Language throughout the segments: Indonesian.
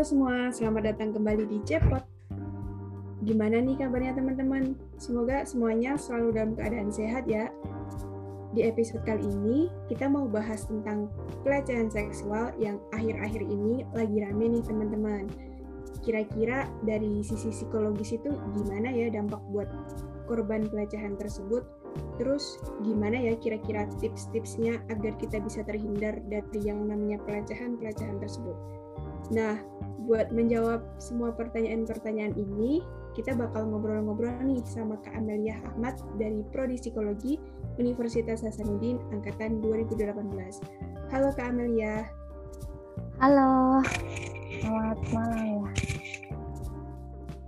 Halo semua, selamat datang kembali di Cepot. Gimana nih kabarnya teman-teman? Semoga semuanya selalu dalam keadaan sehat ya. Di episode kali ini, kita mau bahas tentang pelecehan seksual yang akhir-akhir ini lagi rame nih teman-teman. Kira-kira dari sisi psikologis itu gimana ya dampak buat korban pelecehan tersebut? Terus gimana ya kira-kira tips-tipsnya agar kita bisa terhindar dari yang namanya pelecehan-pelecehan tersebut? Nah, buat menjawab semua pertanyaan-pertanyaan ini, kita bakal ngobrol-ngobrol nih sama Kak Amelia Ahmad dari Prodi Psikologi Universitas Hasanuddin Angkatan 2018. Halo Kak Amelia. Halo, selamat malam ya.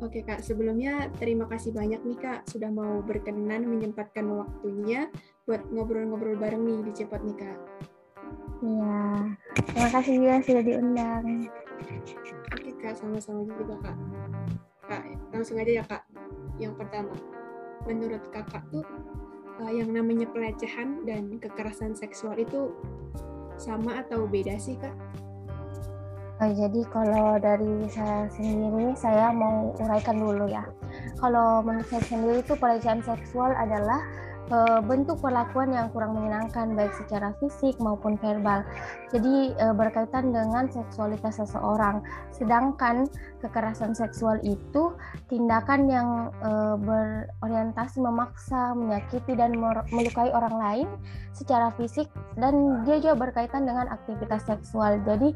Oke Kak, sebelumnya terima kasih banyak nih Kak sudah mau berkenan menyempatkan waktunya buat ngobrol-ngobrol bareng nih di Cepot nih Kak. Iya, terima kasih juga sudah diundang. Oke kak, sama-sama juga kak. Kak, langsung aja ya kak. Yang pertama, menurut kakak tuh uh, yang namanya pelecehan dan kekerasan seksual itu sama atau beda sih kak? Oh, jadi kalau dari saya sendiri, saya mau uraikan dulu ya. Kalau menurut saya sendiri itu pelecehan seksual adalah bentuk perlakuan yang kurang menyenangkan baik secara fisik maupun verbal. Jadi uh, berkaitan dengan seksualitas seseorang. Sedangkan kekerasan seksual itu tindakan yang uh, berorientasi memaksa, menyakiti dan melukai orang lain secara fisik dan dia juga berkaitan dengan aktivitas seksual. Jadi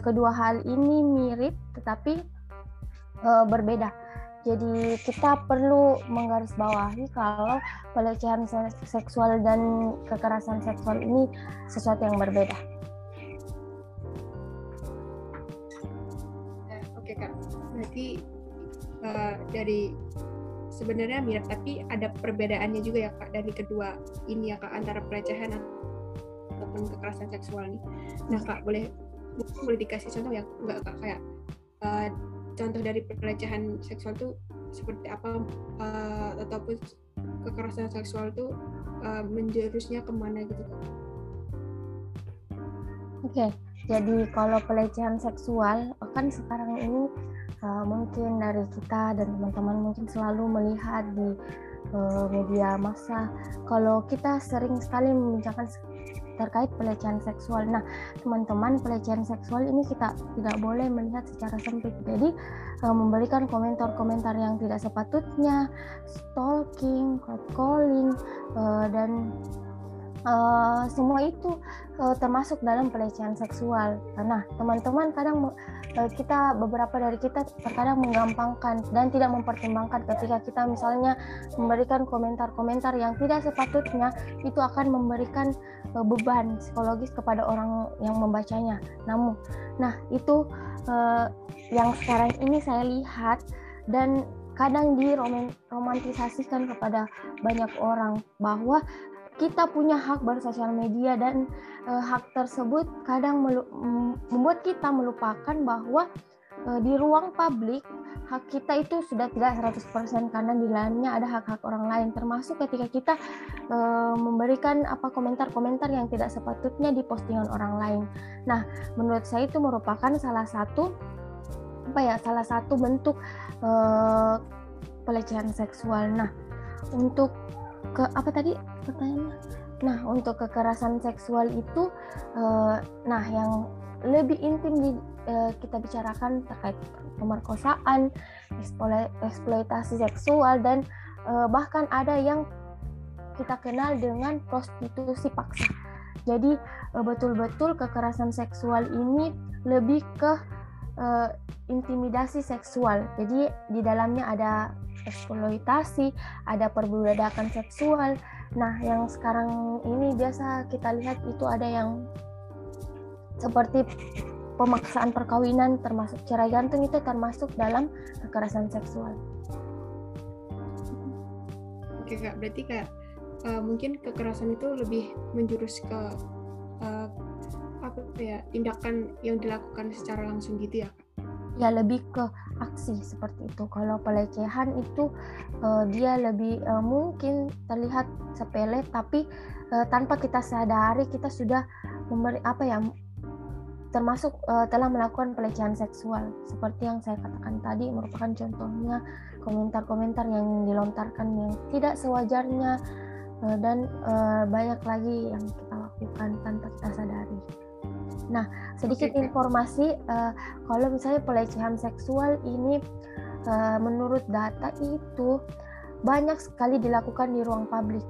kedua hal ini mirip tetapi berbeda jadi kita perlu menggarisbawahi kalau pelecehan seksual dan kekerasan seksual ini sesuatu yang berbeda. Eh, oke kak, berarti uh, dari sebenarnya mirip tapi ada perbedaannya juga ya kak dari kedua ini ya kak antara pelecehan ataupun kekerasan seksual nih. Nah kak boleh boleh dikasih contoh ya nggak kak kayak uh, contoh dari pelecehan seksual itu seperti apa uh, ataupun kekerasan seksual itu uh, menjurusnya ke mana gitu Oke, okay. jadi kalau pelecehan seksual kan sekarang ini uh, mungkin dari kita dan teman-teman mungkin selalu melihat di media massa kalau kita sering sekali membincangkan terkait pelecehan seksual. Nah, teman-teman, pelecehan seksual ini kita tidak boleh melihat secara sempit. Jadi, uh, memberikan komentar-komentar yang tidak sepatutnya, stalking, catcalling, uh, dan uh, semua itu termasuk dalam pelecehan seksual. Nah, teman-teman kadang kita beberapa dari kita terkadang menggampangkan dan tidak mempertimbangkan ketika kita misalnya memberikan komentar-komentar yang tidak sepatutnya itu akan memberikan uh, beban psikologis kepada orang yang membacanya. Namun, nah itu uh, yang sekarang ini saya lihat dan kadang diromantisasikan kepada banyak orang bahwa kita punya hak bersosial media dan e, hak tersebut kadang melu membuat kita melupakan bahwa e, di ruang publik hak kita itu sudah tidak 100% karena di dalamnya ada hak-hak orang lain termasuk ketika kita e, memberikan apa komentar-komentar yang tidak sepatutnya di postingan orang lain. Nah, menurut saya itu merupakan salah satu apa ya salah satu bentuk e, pelecehan seksual. Nah, untuk ke apa tadi pertanyaannya? Nah, untuk kekerasan seksual itu, uh, nah yang lebih intim di, uh, kita bicarakan terkait pemerkosaan, eksploitasi seksual dan uh, bahkan ada yang kita kenal dengan prostitusi paksa. Jadi betul-betul kekerasan seksual ini lebih ke uh, intimidasi seksual. Jadi di dalamnya ada eksploitasi, ada perbudakan seksual. Nah, yang sekarang ini biasa kita lihat itu ada yang seperti pemaksaan perkawinan termasuk cerai gantung itu termasuk dalam kekerasan seksual. Oke kak, berarti kak uh, mungkin kekerasan itu lebih menjurus ke uh, apa ya tindakan yang dilakukan secara langsung gitu ya? Ya lebih ke aksi seperti itu. Kalau pelecehan itu uh, dia lebih uh, mungkin terlihat sepele, tapi uh, tanpa kita sadari kita sudah memberi apa ya termasuk uh, telah melakukan pelecehan seksual seperti yang saya katakan tadi merupakan contohnya komentar-komentar yang dilontarkan yang tidak sewajarnya uh, dan uh, banyak lagi yang kita lakukan tanpa kita sadari. Nah, sedikit okay. informasi uh, kalau misalnya pelecehan seksual ini uh, menurut data itu banyak sekali dilakukan di ruang publik.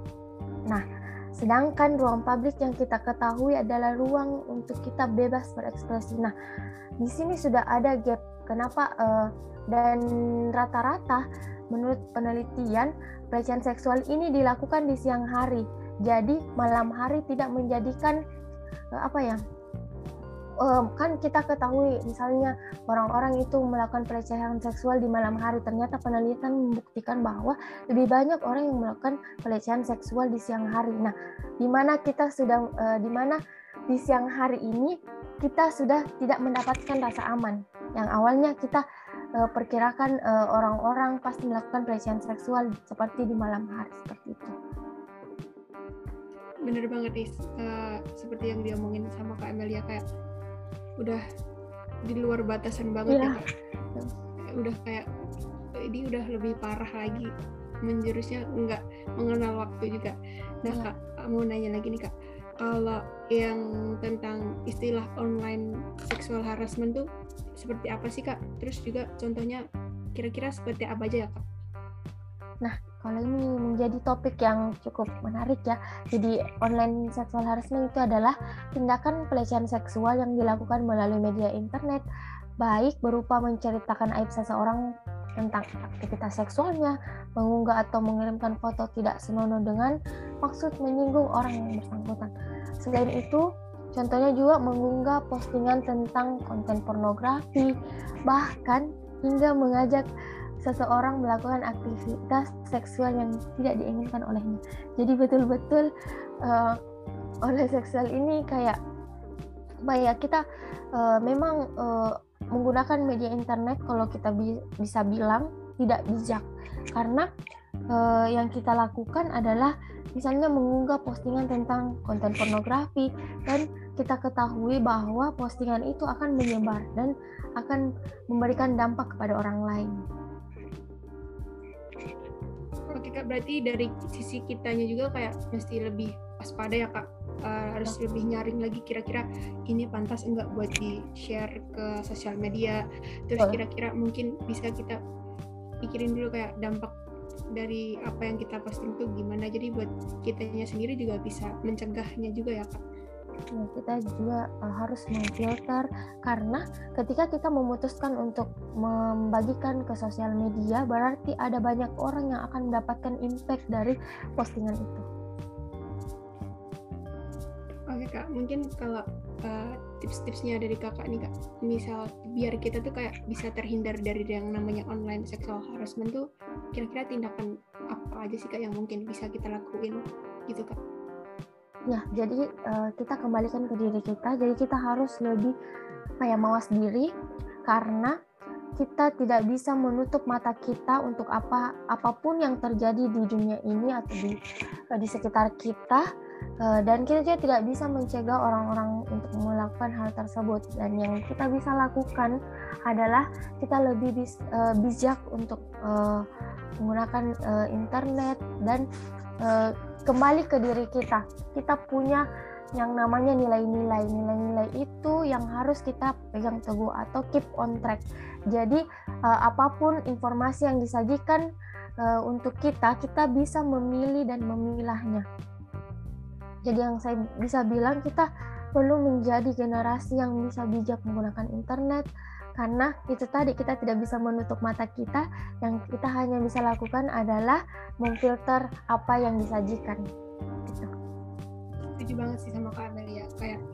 Nah, Sedangkan ruang publik yang kita ketahui adalah ruang untuk kita bebas berekspresi. Nah, di sini sudah ada gap. Kenapa? Uh, dan rata-rata menurut penelitian pelecehan seksual ini dilakukan di siang hari. Jadi malam hari tidak menjadikan uh, apa ya? Um, kan kita ketahui misalnya orang-orang itu melakukan pelecehan seksual di malam hari ternyata penelitian membuktikan bahwa lebih banyak orang yang melakukan pelecehan seksual di siang hari. Nah, di mana kita sudah uh, di mana di siang hari ini kita sudah tidak mendapatkan rasa aman. Yang awalnya kita uh, perkirakan orang-orang uh, pasti melakukan pelecehan seksual seperti di malam hari seperti itu bener banget nih uh, seperti yang diomongin sama Kak Amelia kayak udah di luar batasan banget yeah. ya. Udah kayak ini udah lebih parah lagi. Menjurusnya nggak mengenal waktu juga. Nah yeah. kak mau nanya lagi nih kak. Kalau yang tentang istilah online sexual harassment tuh seperti apa sih kak? Terus juga contohnya kira-kira seperti apa aja ya kak? Nah kalau ini menjadi topik yang cukup menarik ya. Jadi online sexual harassment itu adalah tindakan pelecehan seksual yang dilakukan melalui media internet, baik berupa menceritakan aib seseorang tentang aktivitas seksualnya, mengunggah atau mengirimkan foto tidak senonoh dengan maksud menyinggung orang yang bersangkutan. Selain itu, contohnya juga mengunggah postingan tentang konten pornografi, bahkan hingga mengajak seseorang melakukan aktivitas seksual yang tidak diinginkan olehnya. Jadi betul-betul uh, oleh seksual ini kayak apa ya kita uh, memang uh, menggunakan media internet kalau kita bi bisa bilang tidak bijak karena uh, yang kita lakukan adalah misalnya mengunggah postingan tentang konten pornografi dan kita ketahui bahwa postingan itu akan menyebar dan akan memberikan dampak kepada orang lain. Oke kak, berarti dari sisi kitanya juga kayak mesti lebih waspada ya kak. Uh, harus lebih nyaring lagi kira-kira ini pantas enggak buat di share ke sosial media. Terus kira-kira mungkin bisa kita pikirin dulu kayak dampak dari apa yang kita posting itu gimana. Jadi buat kitanya sendiri juga bisa mencegahnya juga ya kak kita juga uh, harus memfilter karena ketika kita memutuskan untuk membagikan ke sosial media berarti ada banyak orang yang akan mendapatkan impact dari postingan itu. Oke kak, mungkin kalau uh, tips-tipsnya dari kakak nih kak, misal biar kita tuh kayak bisa terhindar dari yang namanya online sexual harassment tuh, kira-kira tindakan apa aja sih kak yang mungkin bisa kita lakuin gitu kak? Ya, jadi uh, kita kembalikan ke diri kita. Jadi kita harus lebih apa ya mawas diri karena kita tidak bisa menutup mata kita untuk apa apa pun yang terjadi di dunia ini atau di eh, di sekitar kita uh, dan kita juga tidak bisa mencegah orang-orang untuk melakukan hal tersebut dan yang kita bisa lakukan adalah kita lebih bis, bijak untuk menggunakan uh, internet dan uh, kembali ke diri kita. Kita punya yang namanya nilai-nilai. Nilai-nilai itu yang harus kita pegang teguh atau keep on track. Jadi uh, apa pun informasi yang disajikan uh, untuk kita, kita bisa memilih dan memilahnya. Jadi yang saya bisa bilang kita perlu menjadi generasi yang bisa bijak menggunakan internet, karena itu tadi kita tidak bisa menutup mata kita yang kita hanya bisa lakukan adalah memfilter apa yang disajikan gitu. setuju banget sih sama Kak Amelia kayak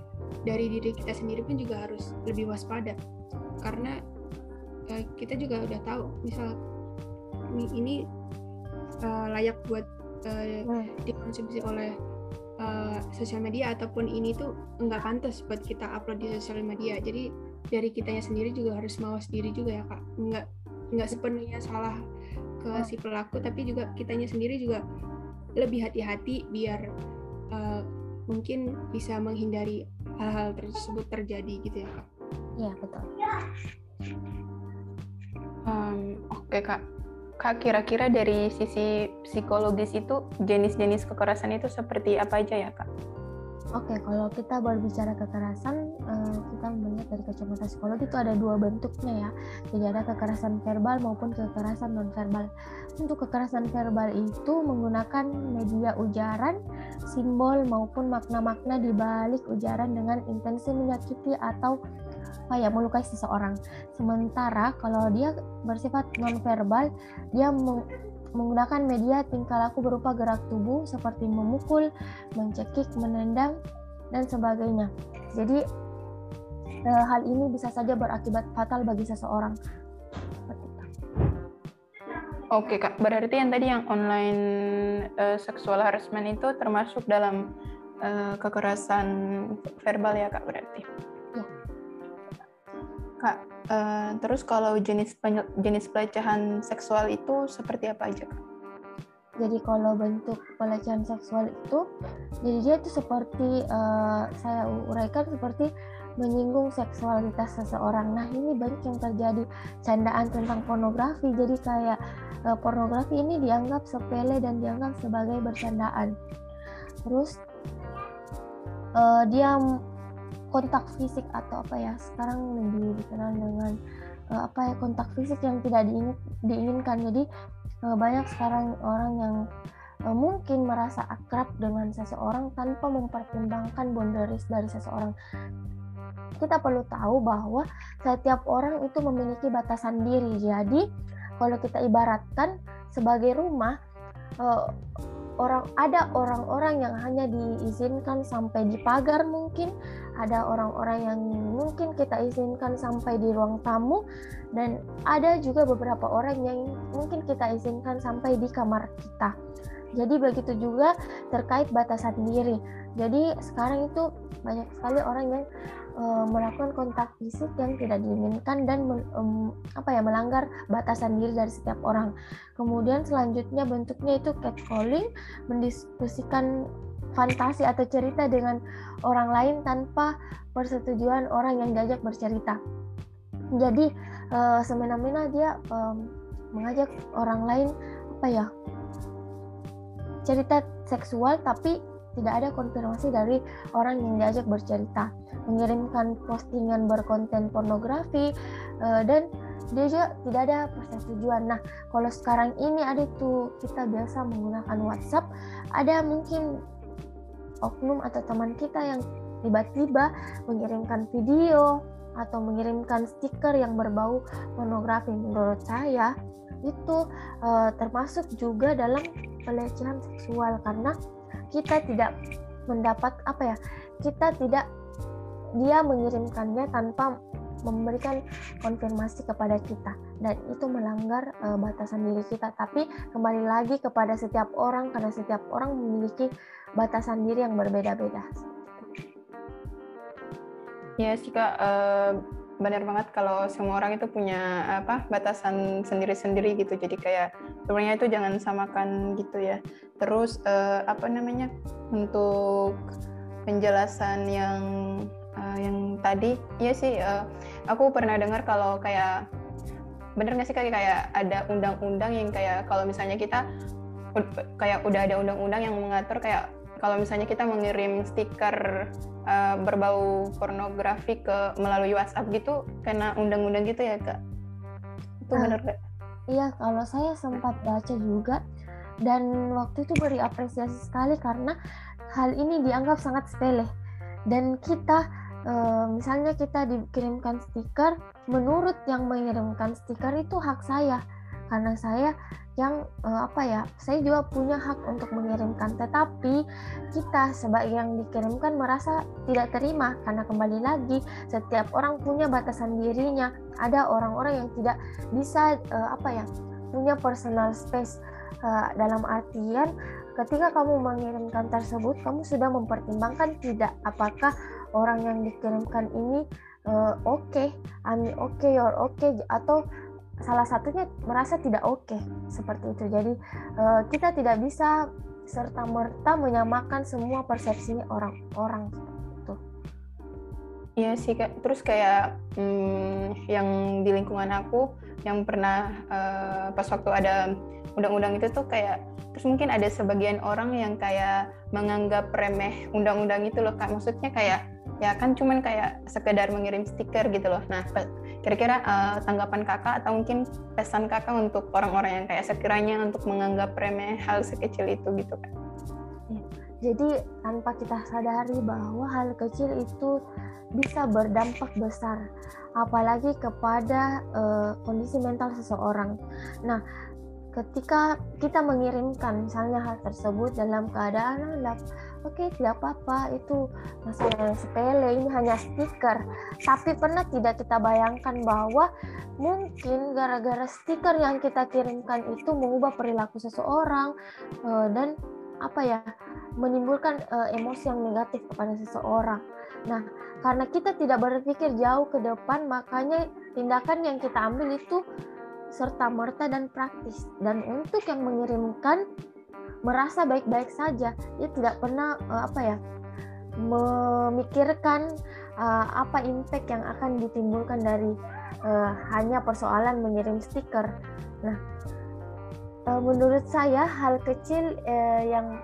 dari diri kita sendiri pun juga harus lebih waspada karena uh, kita juga udah tahu misal ini uh, layak buat uh, hmm. dikonsumsi oleh uh, sosial media ataupun ini tuh nggak pantas buat kita upload di sosial media jadi dari kitanya sendiri juga harus mawas diri juga ya kak. Nggak nggak sepenuhnya salah ke si pelaku tapi juga kitanya sendiri juga lebih hati-hati biar uh, mungkin bisa menghindari hal-hal tersebut terjadi gitu ya kak. Iya betul. Um, oke okay, kak. Kak, kira-kira dari sisi psikologis itu jenis-jenis kekerasan itu seperti apa aja ya, Kak? Oke, kalau kita berbicara kekerasan, uh, kita melihat dari kacamata psikologi itu ada dua bentuknya ya. Jadi ada kekerasan verbal maupun kekerasan non verbal. Untuk kekerasan verbal itu menggunakan media ujaran, simbol maupun makna-makna di balik ujaran dengan intensi menyakiti atau apa ya melukai seseorang. Sementara kalau dia bersifat non verbal, dia menggunakan media tingkah laku berupa gerak tubuh seperti memukul, mencekik, menendang, dan sebagainya. Jadi eh, hal ini bisa saja berakibat fatal bagi seseorang. Oke kak, berarti yang tadi yang online uh, seksual harassment itu termasuk dalam uh, kekerasan verbal ya kak berarti? Kak, Uh, terus kalau jenis jenis pelecehan seksual itu seperti apa aja kak? Jadi kalau bentuk pelecehan seksual itu, jadi dia itu seperti uh, saya uraikan seperti menyinggung seksualitas seseorang. Nah ini banyak yang terjadi candaan tentang pornografi. Jadi kayak uh, pornografi ini dianggap sepele dan dianggap sebagai bercandaan. Terus uh, dia kontak fisik atau apa ya sekarang lebih dikenal dengan uh, apa ya kontak fisik yang tidak diingin, diinginkan. Jadi uh, banyak sekarang orang yang uh, mungkin merasa akrab dengan seseorang tanpa mempertimbangkan boundaries dari seseorang. Kita perlu tahu bahwa setiap orang itu memiliki batasan diri. Jadi kalau kita ibaratkan sebagai rumah uh, orang ada orang-orang yang hanya diizinkan sampai di pagar mungkin ada orang-orang yang mungkin kita izinkan sampai di ruang tamu dan ada juga beberapa orang yang mungkin kita izinkan sampai di kamar kita jadi begitu juga terkait batasan diri jadi sekarang itu banyak sekali orang yang uh, melakukan kontak fisik yang tidak diinginkan dan men, apa ya melanggar batasan diri dari setiap orang. Kemudian selanjutnya bentuknya itu catcalling, mendiskusikan fantasi atau cerita dengan orang lain tanpa persetujuan orang yang diajak bercerita. Jadi uh, semena-mena dia um, mengajak orang lain apa ya cerita seksual tapi tidak ada konfirmasi dari orang yang diajak bercerita, mengirimkan postingan berkonten pornografi uh, dan dia juga tidak ada persetujuan. Nah, kalau sekarang ini ada tuh kita biasa menggunakan WhatsApp, ada mungkin oknum atau teman kita yang tiba-tiba mengirimkan video atau mengirimkan stiker yang berbau pornografi. Menurut saya itu uh, termasuk juga dalam pelecehan seksual karena kita tidak mendapat apa ya kita tidak dia mengirimkannya tanpa memberikan konfirmasi kepada kita. Dan itu melanggar uh, batasan diri kita. Tapi kembali lagi kepada setiap orang karena setiap orang memiliki batasan diri yang berbeda-beda. Ya sih kak. Uh, benar banget kalau semua orang itu punya apa batasan sendiri-sendiri gitu. Jadi kayak sebenarnya itu jangan samakan gitu ya. Terus uh, apa namanya untuk penjelasan yang uh, yang tadi ya sih uh, aku pernah dengar kalau kayak bener nggak sih kayak kayak ada undang-undang yang kayak kalau misalnya kita kayak udah ada undang-undang yang mengatur kayak kalau misalnya kita mengirim stiker uh, berbau pornografi ke melalui WhatsApp gitu karena undang-undang gitu ya kak? Itu uh, benar kak iya kalau saya sempat baca juga dan waktu itu beri apresiasi sekali karena hal ini dianggap sangat sepele. Dan kita uh, misalnya kita dikirimkan stiker menurut yang mengirimkan stiker itu hak saya. Karena saya yang uh, apa ya saya juga punya hak untuk mengirimkan. Tetapi kita sebagai yang dikirimkan merasa tidak terima. Karena kembali lagi setiap orang punya batasan dirinya. Ada orang-orang yang tidak bisa uh, apa ya punya personal space uh, dalam artian ketika kamu mengirimkan tersebut kamu sudah mempertimbangkan tidak apakah orang yang dikirimkan ini uh, oke okay, I'm okay you're okay atau salah satunya merasa tidak oke okay, seperti itu. Jadi uh, kita tidak bisa serta merta menyamakan semua persepsinya orang-orang itu. Iya sih kak. Terus kayak hmm, yang di lingkungan aku yang pernah uh, pas waktu ada undang-undang itu tuh kayak terus mungkin ada sebagian orang yang kayak menganggap remeh undang-undang itu loh kak. Maksudnya kayak ya kan cuman kayak sekedar mengirim stiker gitu loh. Nah kira-kira uh, tanggapan kakak atau mungkin pesan kakak untuk orang-orang yang kayak sekiranya untuk menganggap remeh hal sekecil itu gitu kan? Jadi tanpa kita sadari bahwa hal kecil itu bisa berdampak besar, apalagi kepada uh, kondisi mental seseorang. Nah, ketika kita mengirimkan misalnya hal tersebut dalam keadaan lap oke okay, tidak apa-apa. Itu masalah yang sepele ini hanya stiker. Tapi pernah tidak kita bayangkan bahwa mungkin gara-gara stiker yang kita kirimkan itu mengubah perilaku seseorang uh, dan apa ya menimbulkan uh, emosi yang negatif kepada seseorang. Nah karena kita tidak berpikir jauh ke depan makanya tindakan yang kita ambil itu serta merta dan praktis. Dan untuk yang mengirimkan merasa baik-baik saja, dia tidak pernah uh, apa ya memikirkan uh, apa impact yang akan ditimbulkan dari uh, hanya persoalan mengirim stiker. Nah, uh, menurut saya hal kecil uh, yang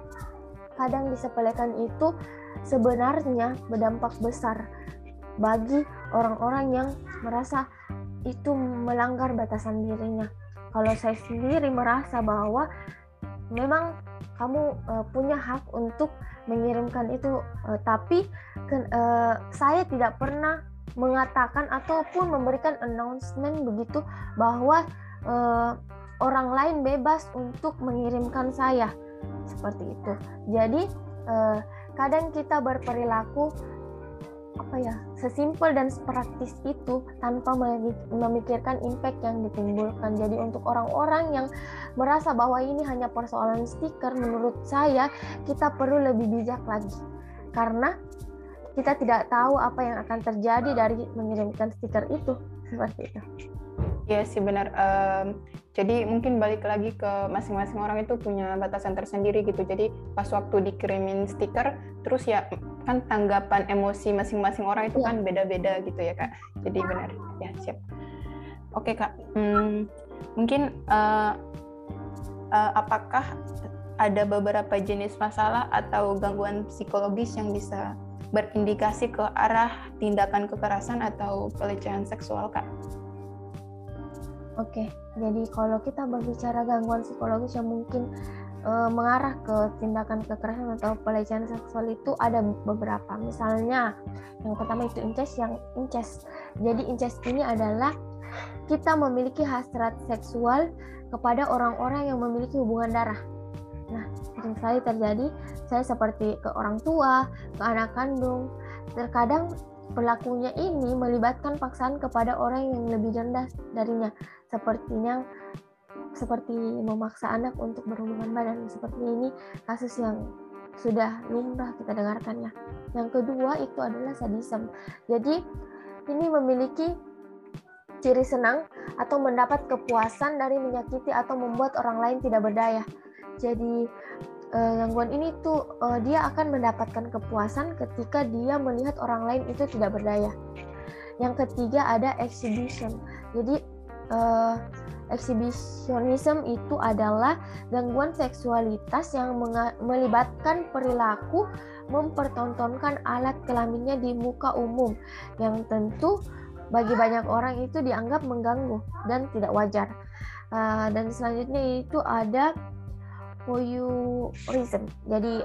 kadang disepelekan itu sebenarnya berdampak besar bagi orang-orang yang merasa itu melanggar batasan dirinya. Kalau saya sendiri merasa bahwa memang kamu uh, punya hak untuk mengirimkan itu, uh, tapi ke, uh, saya tidak pernah mengatakan ataupun memberikan announcement begitu bahwa uh, orang lain bebas untuk mengirimkan saya seperti itu. Jadi uh, kadang kita berperilaku apa ya sesimpel dan praktis itu tanpa memikirkan impact yang ditimbulkan. Jadi untuk orang-orang yang merasa bahwa ini hanya persoalan stiker menurut saya kita perlu lebih bijak lagi. Karena kita tidak tahu apa yang akan terjadi dari mengirimkan stiker itu. Seperti itu. Iya sih benar. Um, jadi mungkin balik lagi ke masing-masing orang itu punya batasan tersendiri gitu. Jadi pas waktu dikirimin stiker, terus ya kan tanggapan emosi masing-masing orang itu ya. kan beda-beda gitu ya kak. Jadi benar. Ya siap. Oke kak. Hmm, mungkin uh, uh, apakah ada beberapa jenis masalah atau gangguan psikologis yang bisa berindikasi ke arah tindakan kekerasan atau pelecehan seksual kak? Oke, jadi kalau kita berbicara gangguan psikologis yang mungkin uh, mengarah ke tindakan kekerasan atau pelecehan seksual itu ada beberapa. Misalnya, yang pertama itu incest, yang incest. Jadi incest ini adalah kita memiliki hasrat seksual kepada orang-orang yang memiliki hubungan darah. Nah, sering sekali terjadi saya seperti ke orang tua, ke anak kandung. Terkadang pelakunya ini melibatkan paksaan kepada orang yang lebih rendah darinya sepertinya seperti memaksa anak untuk berhubungan badan seperti ini kasus yang sudah lumrah kita dengarkan ya. Yang kedua itu adalah sadisme. Jadi ini memiliki ciri senang atau mendapat kepuasan dari menyakiti atau membuat orang lain tidak berdaya. Jadi eh, gangguan ini tuh eh, dia akan mendapatkan kepuasan ketika dia melihat orang lain itu tidak berdaya. Yang ketiga ada exhibition. Jadi uh, exhibitionism itu adalah gangguan seksualitas yang melibatkan perilaku mempertontonkan alat kelaminnya di muka umum yang tentu bagi banyak orang itu dianggap mengganggu dan tidak wajar. Uh, dan selanjutnya itu ada voyeurism. Jadi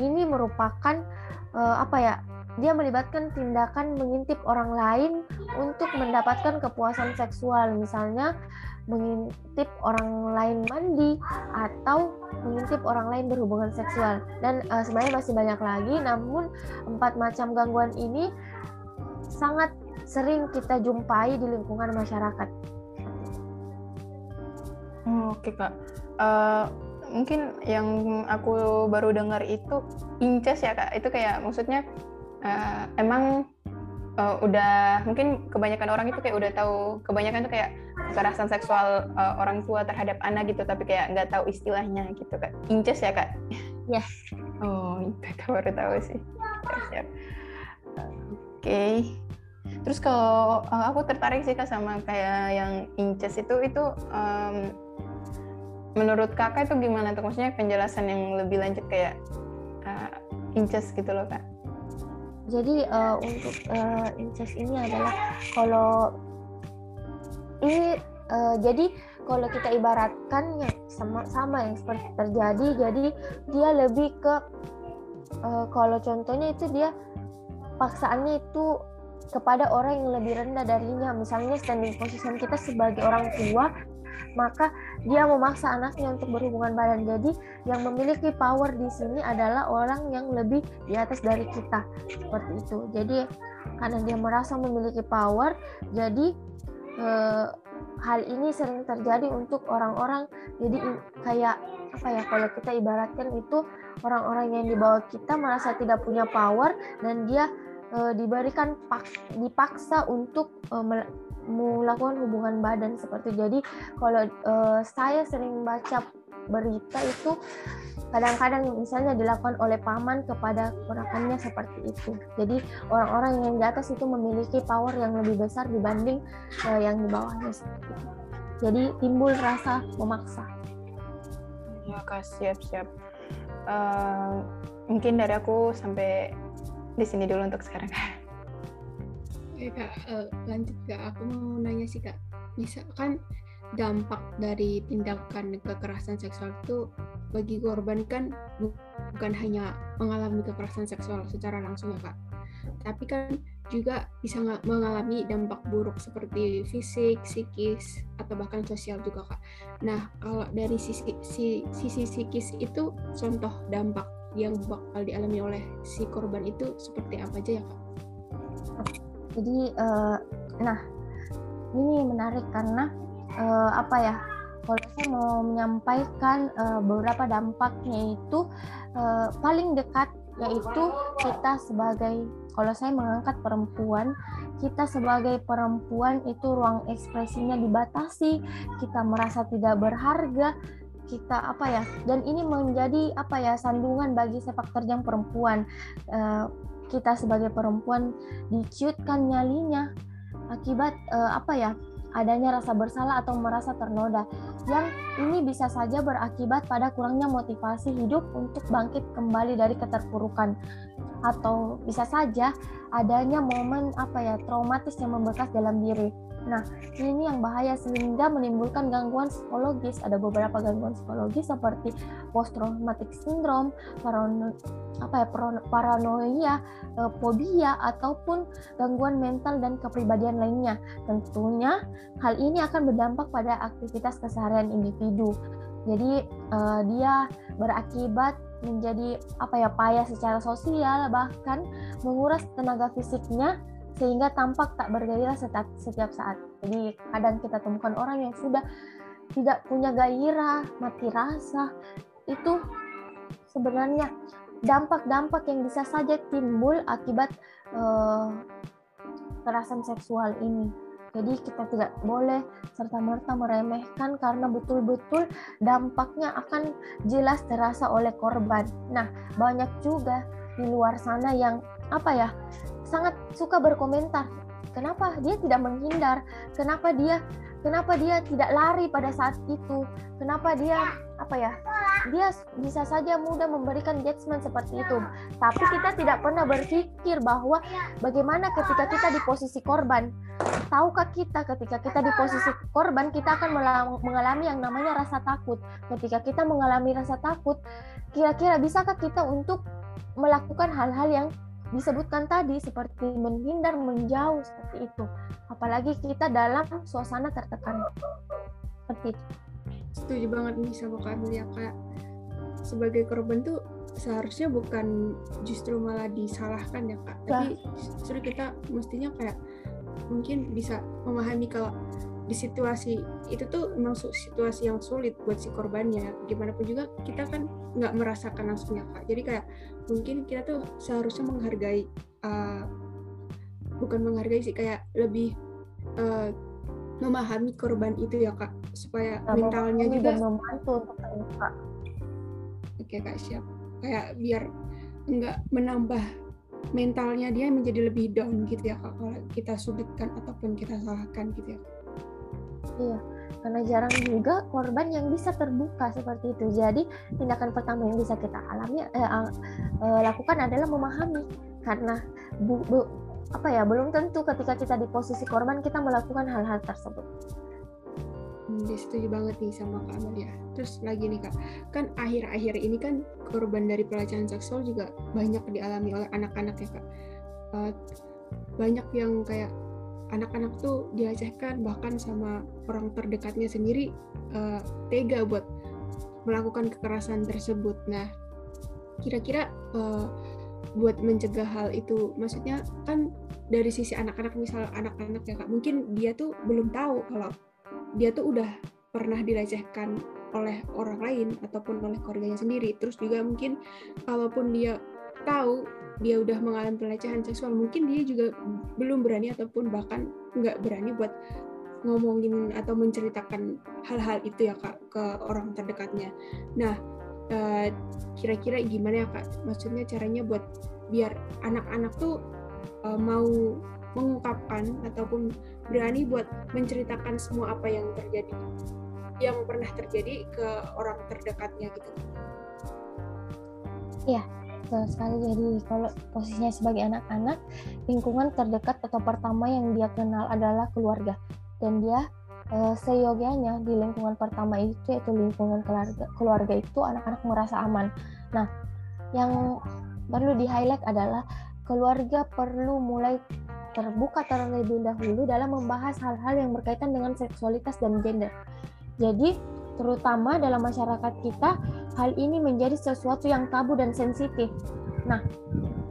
ini merupakan uh, apa ya dia melibatkan tindakan mengintip orang lain untuk mendapatkan kepuasan seksual, misalnya mengintip orang lain mandi atau mengintip orang lain berhubungan seksual. Dan uh, sebenarnya masih banyak lagi, namun empat macam gangguan ini sangat sering kita jumpai di lingkungan masyarakat. Hmm, Oke kak, uh, mungkin yang aku baru dengar itu incest ya kak, itu kayak maksudnya uh, emang uh, udah mungkin kebanyakan orang itu kayak udah tahu kebanyakan tuh kayak kekerasan seksual uh, orang tua terhadap anak gitu tapi kayak nggak tahu istilahnya gitu kak. Inces ya kak? Ya oh itu baru tahu sih. Siap. oke. Okay. terus kalau uh, aku tertarik sih kak sama kayak yang inces itu itu um, menurut kakak itu gimana tuh? Maksudnya penjelasan yang lebih lanjut kayak uh, inces gitu loh kak jadi uh, untuk uh, incest ini adalah kalau ini uh, jadi kalau kita ibaratkan sama sama yang seperti terjadi jadi dia lebih ke uh, kalau contohnya itu dia paksaannya itu kepada orang yang lebih rendah darinya. Misalnya standing position kita sebagai orang tua maka dia memaksa anaknya untuk berhubungan badan. Jadi yang memiliki power di sini adalah orang yang lebih di atas dari kita. Seperti itu. Jadi karena dia merasa memiliki power, jadi eh, hal ini sering terjadi untuk orang-orang jadi kayak apa ya kalau kita ibaratkan itu orang-orang yang di bawah kita merasa tidak punya power dan dia e, diberikan pak, dipaksa untuk e, melakukan hubungan badan seperti jadi kalau uh, saya sering baca berita itu kadang-kadang misalnya dilakukan oleh paman kepada ponakannya seperti itu. Jadi orang-orang yang di atas itu memiliki power yang lebih besar dibanding uh, yang di bawahnya. Jadi timbul rasa memaksa. Ya kak siap siap. Uh, mungkin dari aku sampai di sini dulu untuk sekarang. Oke kak, uh, lanjut kak. Aku mau nanya sih kak, bisa kan dampak dari tindakan kekerasan seksual itu bagi korban kan bukan hanya mengalami kekerasan seksual secara langsung ya kak, tapi kan juga bisa mengalami dampak buruk seperti fisik, psikis, atau bahkan sosial juga kak. Nah kalau dari sisi, sisi, sisi psikis itu contoh dampak yang bakal dialami oleh si korban itu seperti apa aja ya kak? Jadi uh, nah ini menarik karena uh, apa ya kalau saya mau menyampaikan uh, beberapa dampaknya itu uh, paling dekat yaitu kita sebagai kalau saya mengangkat perempuan kita sebagai perempuan itu ruang ekspresinya dibatasi kita merasa tidak berharga kita apa ya dan ini menjadi apa ya sandungan bagi sepak terjang perempuan kita sebagai perempuan diciutkan nyalinya akibat uh, apa ya adanya rasa bersalah atau merasa ternoda yang ini bisa saja berakibat pada kurangnya motivasi hidup untuk bangkit kembali dari keterpurukan. Atau bisa saja adanya momen apa ya traumatis yang membekas dalam diri Nah, ini yang bahaya sehingga menimbulkan gangguan psikologis. Ada beberapa gangguan psikologis seperti post traumatic syndrome, parano, apa ya, paranoia, e, fobia ataupun gangguan mental dan kepribadian lainnya. Tentunya hal ini akan berdampak pada aktivitas keseharian individu. Jadi uh, dia berakibat menjadi apa ya payah secara sosial bahkan menguras tenaga fisiknya sehingga tampak tak bergairah setiap, setiap saat. Jadi kadang kita temukan orang yang sudah tidak punya gairah, mati rasa, itu sebenarnya dampak-dampak yang bisa saja timbul akibat uh, kekerasan seksual ini. Jadi kita tidak boleh serta-merta meremehkan karena betul-betul dampaknya akan jelas terasa oleh korban. Nah, banyak juga di luar sana yang apa ya sangat suka berkomentar. Kenapa dia tidak menghindar? Kenapa dia kenapa dia tidak lari pada saat itu? Kenapa dia apa ya? Dia bisa saja mudah memberikan judgement seperti itu. Tapi kita tidak pernah berpikir bahwa bagaimana ketika kita di posisi korban. Tahukah kita ketika kita di posisi korban kita akan mengalami yang namanya rasa takut. Ketika kita mengalami rasa takut, kira-kira bisakah kita untuk melakukan hal-hal yang disebutkan tadi seperti menghindar menjauh seperti itu. Apalagi kita dalam suasana tertekan. Seperti itu. Setuju banget nih sama Kak ya kayak sebagai korban tuh seharusnya bukan justru malah disalahkan ya kak. Tapi justru kita mestinya kayak mungkin bisa memahami kalau di situasi itu tuh memang situasi yang sulit buat si korbannya. Gimana pun juga kita kan nggak merasakan langsungnya kak. Jadi kayak mungkin kita tuh seharusnya menghargai uh, bukan menghargai sih kayak lebih uh, memahami korban itu ya kak. Supaya nah, mentalnya juga membantu untuk terbuka oke kak siap. Kayak biar enggak menambah mentalnya dia menjadi lebih down gitu ya kak kalau kita sudutkan ataupun kita salahkan gitu ya iya karena jarang juga korban yang bisa terbuka seperti itu jadi tindakan pertama yang bisa kita alami eh, eh, lakukan adalah memahami karena bu, bu, apa ya belum tentu ketika kita di posisi korban kita melakukan hal-hal tersebut. Hmm, setuju banget nih sama Kak Amalia. Terus lagi nih Kak, kan akhir-akhir ini kan korban dari pelecehan seksual juga banyak dialami oleh anak-anak ya Kak. Uh, banyak yang kayak anak-anak tuh dilecehkan bahkan sama orang terdekatnya sendiri uh, tega buat melakukan kekerasan tersebut. Nah, kira-kira uh, buat mencegah hal itu maksudnya kan dari sisi anak-anak misal anak-anak ya kak mungkin dia tuh belum tahu kalau dia tuh udah pernah dilecehkan oleh orang lain ataupun oleh keluarganya sendiri terus juga mungkin kalaupun dia tahu dia udah mengalami pelecehan seksual mungkin dia juga belum berani ataupun bahkan nggak berani buat ngomongin atau menceritakan hal-hal itu ya kak ke orang terdekatnya nah Eh, kira-kira gimana ya kak? Maksudnya caranya buat biar anak-anak tuh uh, mau mengungkapkan ataupun berani buat menceritakan semua apa yang terjadi, yang pernah terjadi ke orang terdekatnya gitu. Iya, betul sekali. Jadi kalau posisinya sebagai anak-anak, lingkungan terdekat atau pertama yang dia kenal adalah keluarga, dan dia uh, seyogianya di lingkungan pertama itu yaitu lingkungan keluarga, keluarga itu anak-anak merasa aman. Nah, yang perlu di highlight adalah keluarga perlu mulai terbuka terlebih dahulu dalam membahas hal-hal yang berkaitan dengan seksualitas dan gender. Jadi, terutama dalam masyarakat kita, hal ini menjadi sesuatu yang tabu dan sensitif. Nah,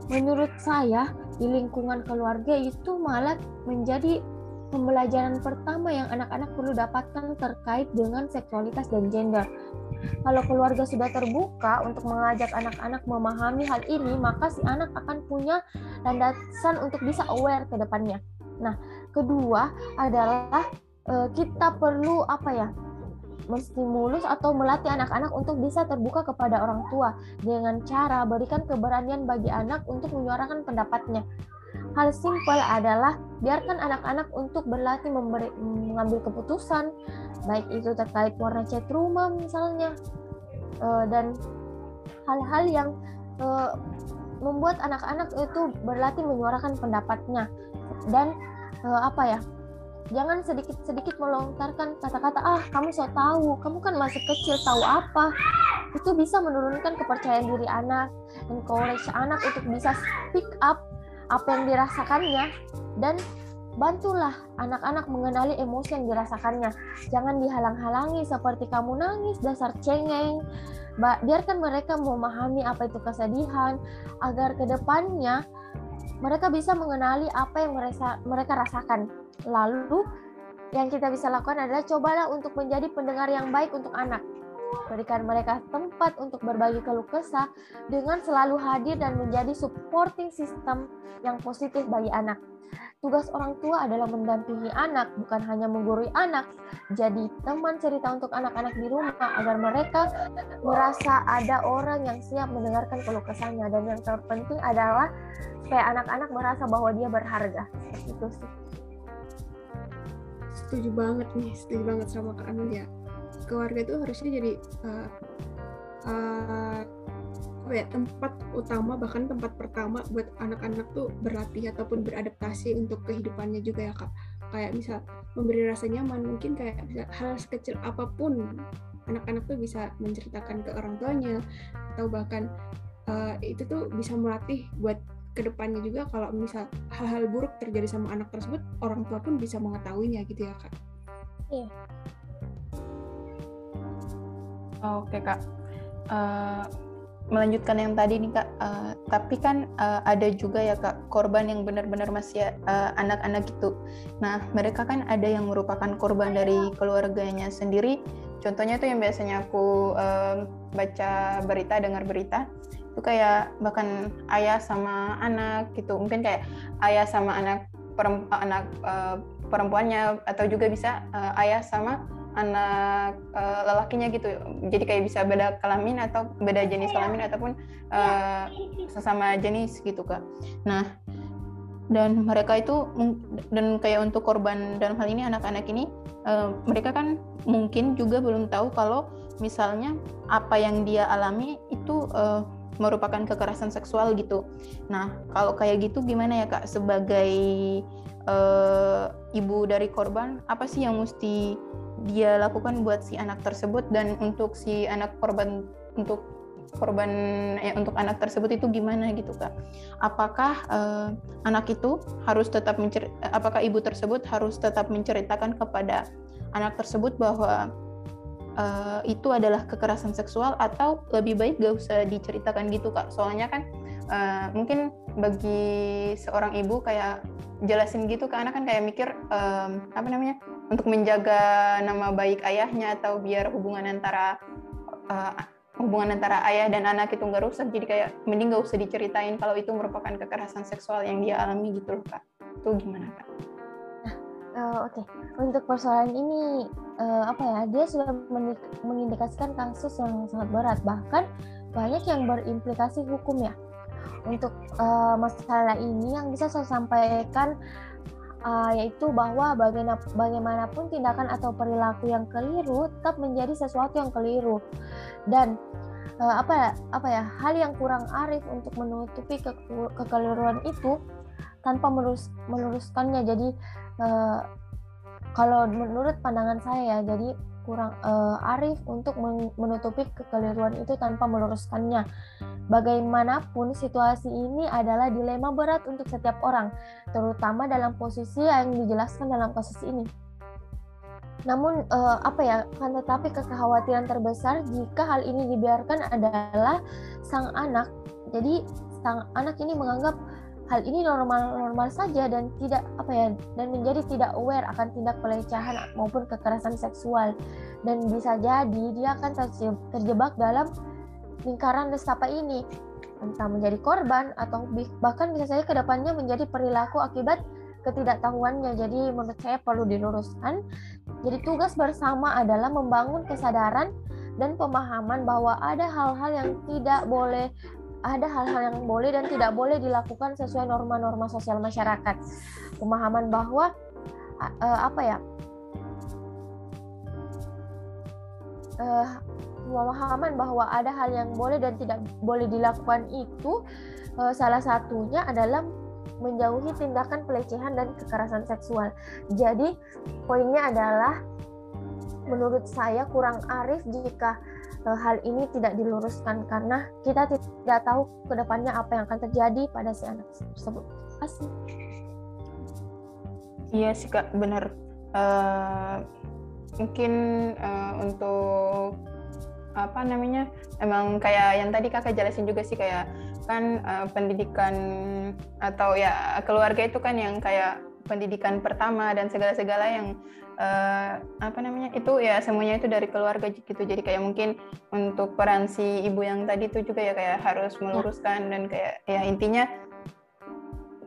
menurut saya di lingkungan keluarga itu malah menjadi pembelajaran pertama yang anak-anak perlu dapatkan terkait dengan seksualitas dan gender. Kalau keluarga sudah terbuka untuk mengajak anak-anak memahami hal ini, maka si anak akan punya landasan untuk bisa aware ke depannya. Nah, kedua adalah eh, kita perlu apa ya? Menstimulus atau melatih anak-anak untuk bisa terbuka kepada orang tua. Dengan cara berikan keberanian bagi anak untuk menyuarakan pendapatnya. Hal simpel adalah biarkan anak-anak untuk berlatih memberi, mengambil keputusan, baik itu terkait warna cat rumah misalnya, uh, dan hal-hal yang uh, membuat anak-anak itu berlatih menyuarakan pendapatnya. Dan uh, apa ya jangan sedikit-sedikit melontarkan kata-kata ah kamu so tahu kamu kan masih kecil tahu apa itu bisa menurunkan kepercayaan diri anak encourage anak untuk bisa speak up apa yang dirasakannya dan bantulah anak-anak mengenali emosi yang dirasakannya. Jangan dihalang-halangi seperti kamu nangis dasar cengeng. Biarkan mereka memahami apa itu kesedihan agar ke depannya mereka bisa mengenali apa yang mereka, mereka rasakan. Lalu yang kita bisa lakukan adalah cobalah untuk menjadi pendengar yang baik untuk anak. Berikan mereka tempat untuk berbagi keluh kesah dengan selalu hadir dan menjadi supporting system yang positif bagi anak. Tugas orang tua adalah mendampingi anak, bukan hanya menggurui anak. Jadi teman cerita untuk anak-anak di rumah agar mereka merasa ada orang yang siap mendengarkan keluh kesahnya. Dan yang terpenting adalah supaya anak-anak merasa bahwa dia berharga. Itu sih. Setuju banget nih, setuju banget sama Kak Amelia keluarga itu harusnya jadi uh, uh, apa ya tempat utama bahkan tempat pertama buat anak-anak tuh berlatih ataupun beradaptasi untuk kehidupannya juga ya kak. Kayak bisa memberi rasa nyaman mungkin kayak bisa hal sekecil apa pun anak-anak tuh bisa menceritakan ke orang tuanya atau bahkan uh, itu tuh bisa melatih buat ke depannya juga kalau misal hal-hal buruk terjadi sama anak tersebut orang tua pun bisa mengetahuinya gitu ya kak. Iya. Oke kak. Uh, melanjutkan yang tadi nih kak. Uh, tapi kan uh, ada juga ya kak korban yang benar-benar masih anak-anak uh, gitu. Nah mereka kan ada yang merupakan korban dari keluarganya sendiri. Contohnya tuh yang biasanya aku uh, baca berita, dengar berita itu kayak bahkan ayah sama anak gitu. Mungkin kayak ayah sama anak anak uh, perempuannya atau juga bisa uh, ayah sama anak uh, lelakinya gitu. Jadi kayak bisa beda kelamin atau beda jenis kelamin ataupun uh, sesama jenis gitu kak. Nah dan mereka itu dan kayak untuk korban dalam hal ini anak-anak ini uh, mereka kan mungkin juga belum tahu kalau misalnya apa yang dia alami itu uh, merupakan kekerasan seksual gitu. Nah, kalau kayak gitu gimana ya Kak sebagai uh, ibu dari korban, apa sih yang mesti dia lakukan buat si anak tersebut dan untuk si anak korban untuk korban eh, untuk anak tersebut itu gimana gitu kak? Apakah uh, anak itu harus tetap mencer apakah ibu tersebut harus tetap menceritakan kepada anak tersebut bahwa uh, itu adalah kekerasan seksual atau lebih baik gak usah diceritakan gitu kak? Soalnya kan uh, mungkin bagi seorang ibu kayak jelasin gitu ke anak kan kayak mikir um, apa namanya untuk menjaga nama baik ayahnya atau biar hubungan antara uh, hubungan antara ayah dan anak itu nggak rusak jadi kayak mending nggak usah diceritain kalau itu merupakan kekerasan seksual yang dia alami gitu loh kak itu gimana kak? Uh, oke. Okay. untuk persoalan ini uh, apa ya dia sudah mengindikasikan kasus yang sangat berat. Bahkan banyak yang berimplikasi hukum ya. Untuk uh, masalah ini yang bisa saya sampaikan uh, yaitu bahwa bagaimanapun tindakan atau perilaku yang keliru tetap menjadi sesuatu yang keliru. Dan uh, apa ya apa ya hal yang kurang arif untuk menutupi ke, kekeliruan itu tanpa melurus, meluruskannya. Jadi uh, kalau menurut pandangan saya ya jadi kurang uh, arif untuk menutupi kekeliruan itu tanpa meluruskannya. Bagaimanapun situasi ini adalah dilema berat untuk setiap orang, terutama dalam posisi yang dijelaskan dalam kasus ini. Namun uh, apa ya, kan tetapi kekhawatiran terbesar jika hal ini dibiarkan adalah sang anak. Jadi sang anak ini menganggap hal ini normal-normal saja dan tidak apa ya dan menjadi tidak aware akan tindak pelecehan maupun kekerasan seksual. Dan bisa jadi dia akan terjebak dalam lingkaran nestapa ini entah menjadi korban atau bahkan bisa saja ke depannya menjadi perilaku akibat ketidaktahuannya. Jadi menurut saya perlu diluruskan. Jadi tugas bersama adalah membangun kesadaran dan pemahaman bahwa ada hal-hal yang tidak boleh ada hal-hal yang boleh dan tidak boleh dilakukan sesuai norma-norma sosial masyarakat. Pemahaman bahwa uh, apa ya? Uh, pemahaman bahwa ada hal yang boleh dan tidak boleh dilakukan itu uh, salah satunya adalah menjauhi tindakan pelecehan dan kekerasan seksual. Jadi poinnya adalah menurut saya kurang arif jika hal ini tidak diluruskan karena kita tidak tahu ke depannya apa yang akan terjadi pada si anak tersebut. Asli. Iya sih kak, benar. Uh, mungkin uh, untuk apa namanya, emang kayak yang tadi kakak jelasin juga sih kayak kan uh, pendidikan atau ya keluarga itu kan yang kayak pendidikan pertama dan segala-segala yang uh, apa namanya itu ya semuanya itu dari keluarga gitu jadi kayak mungkin untuk peran si ibu yang tadi itu juga ya kayak harus ya. meluruskan dan kayak ya intinya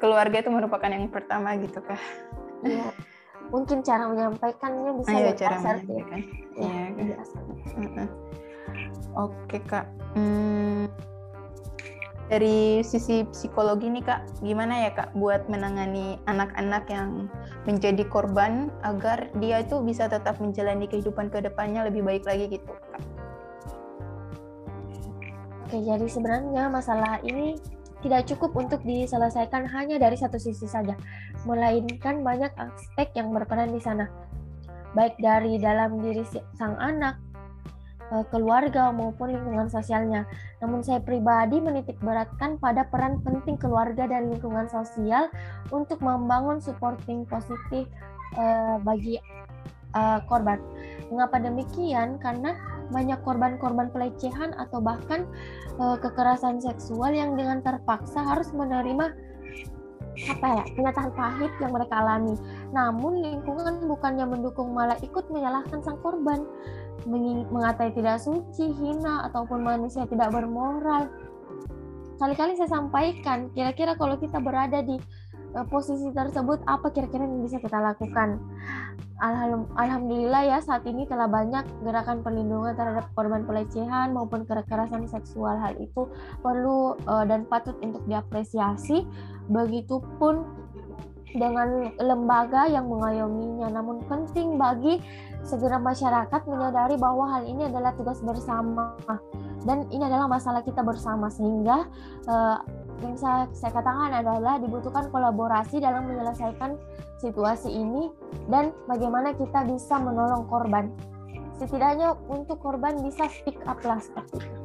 keluarga itu merupakan yang pertama gitu kah ya. mungkin cara menyampaikannya bisa Ayo, cara menyampaikan ya, ya. ya. oke kak hmm dari sisi psikologi nih kak, gimana ya kak buat menangani anak-anak yang menjadi korban agar dia itu bisa tetap menjalani kehidupan ke depannya lebih baik lagi gitu kak? Oke, jadi sebenarnya masalah ini tidak cukup untuk diselesaikan hanya dari satu sisi saja, melainkan banyak aspek yang berperan di sana, baik dari dalam diri sang anak, keluarga maupun lingkungan sosialnya. Namun saya pribadi menitik beratkan pada peran penting keluarga dan lingkungan sosial untuk membangun supporting positif uh, bagi uh, korban. Mengapa demikian? Karena banyak korban-korban pelecehan atau bahkan kekerasan seksual yang dengan terpaksa harus menerima apa ya kenyataan pahit yang mereka alami. Namun lingkungan bukannya mendukung malah ikut menyalahkan sang korban mengatai tidak suci, hina, ataupun manusia tidak bermoral. Kali-kali saya sampaikan, kira-kira kalau kita berada di uh, posisi tersebut apa kira-kira yang bisa kita lakukan. Alhamdulillah ya saat ini telah banyak gerakan perlindungan terhadap korban pelecehan maupun kekerasan seksual. Hal itu perlu uh, dan patut untuk diapresiasi. Begitupun dengan lembaga yang mengayominya. Namun penting bagi segera masyarakat menyadari bahwa hal ini adalah tugas bersama dan ini adalah masalah kita bersama sehingga uh, yang saya, saya katakan adalah dibutuhkan kolaborasi dalam menyelesaikan situasi ini dan bagaimana kita bisa menolong korban. Setidaknya untuk korban bisa speak up lah seperti itu.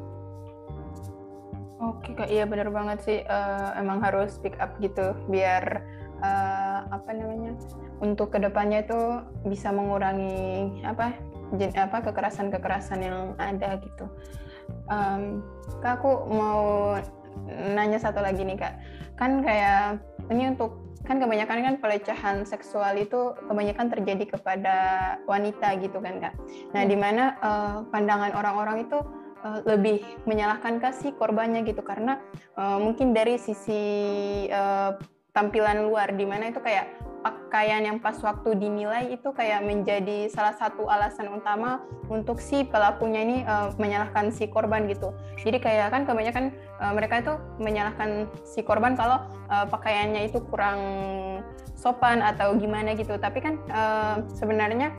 Oke kak, iya benar banget sih. Uh, emang harus speak up gitu biar uh, apa namanya untuk ke depannya itu bisa mengurangi apa jen, apa kekerasan kekerasan yang ada gitu. Um, kak aku mau nanya satu lagi nih kak kan kayak ini untuk kan kebanyakan kan pelecehan seksual itu kebanyakan terjadi kepada wanita gitu kan kak nah hmm. di mana uh, eh, pandangan orang-orang itu uh, lebih menyalahkan ke si korbannya gitu karena uh, mungkin dari sisi uh, tampilan luar di mana itu kayak pakaian yang pas waktu dinilai itu kayak menjadi salah satu alasan utama untuk si pelakunya ini uh, menyalahkan si korban gitu. Jadi kayak kan kebanyakan uh, mereka itu menyalahkan si korban kalau uh, pakaiannya itu kurang sopan atau gimana gitu. Tapi kan uh, sebenarnya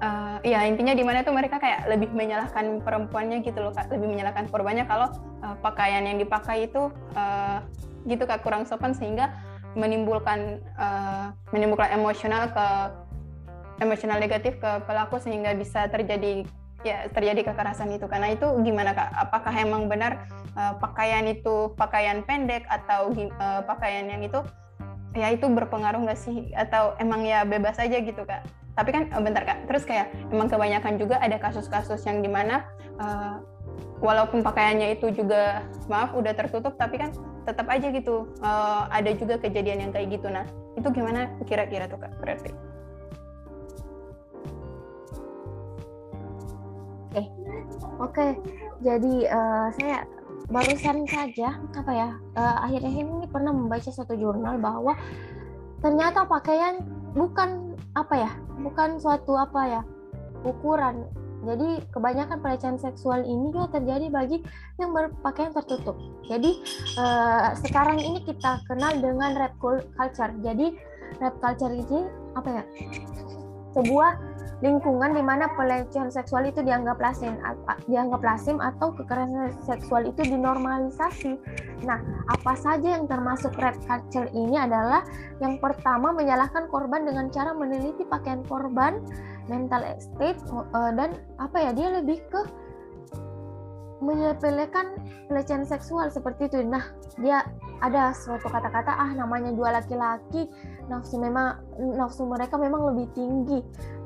uh, ya intinya di mana tuh mereka kayak lebih menyalahkan perempuannya gitu loh lebih menyalahkan korbannya kalau uh, pakaian yang dipakai itu uh, gitu kak kurang sopan sehingga menimbulkan uh, menimbulkan emosional ke emosional negatif ke pelaku sehingga bisa terjadi ya terjadi kekerasan itu. Karena itu gimana kak? Apakah emang benar uh, pakaian itu pakaian pendek atau uh, pakaian yang itu ya itu berpengaruh nggak sih? Atau emang ya bebas aja gitu kak? Tapi kan bentar kak. Terus kayak emang kebanyakan juga ada kasus-kasus yang di mana uh, walaupun pakaiannya itu juga maaf udah tertutup tapi kan tetap aja gitu uh, ada juga kejadian yang kayak gitu. Nah itu gimana kira-kira tuh kak berarti? Oke. Oke. Jadi uh, saya barusan saja apa ya uh, akhir-akhir ini pernah membaca satu jurnal bahwa ternyata pakaian bukan apa ya bukan suatu apa ya ukuran jadi kebanyakan pelecehan seksual ini juga terjadi bagi yang berpakaian tertutup. Jadi uh, sekarang ini kita kenal dengan rap culture. Jadi rap culture ini apa ya? Sebuah lingkungan di mana pelecehan seksual itu dianggap lazim, dianggap lazim atau kekerasan seksual itu dinormalisasi. Nah, apa saja yang termasuk rap culture ini adalah yang pertama menyalahkan korban dengan cara meneliti pakaian korban mental state uh, dan apa ya dia lebih ke menyepelekan pelecehan seksual seperti itu. Nah, dia ada suatu kata-kata ah namanya dua laki-laki nafsu memang nafsu mereka memang lebih tinggi.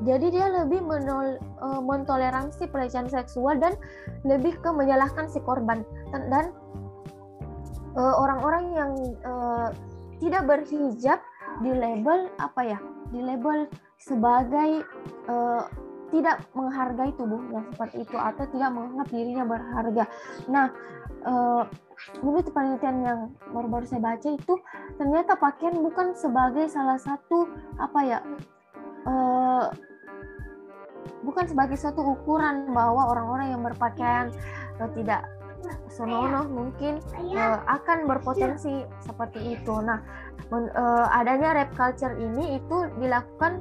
Jadi dia lebih menol, uh, mentoleransi pelecehan seksual dan lebih ke menyalahkan si korban dan orang-orang uh, yang uh, tidak berhijab di label apa ya? Di label sebagai uh, tidak menghargai tubuhnya seperti itu atau tidak menganggap dirinya berharga. Nah, uh, menurut penelitian yang baru-baru saya baca itu ternyata pakaian bukan sebagai salah satu apa ya uh, bukan sebagai satu ukuran bahwa orang-orang yang berpakaian uh, tidak senonoh mungkin uh, akan berpotensi seperti itu. Nah, men, uh, adanya rap culture ini itu dilakukan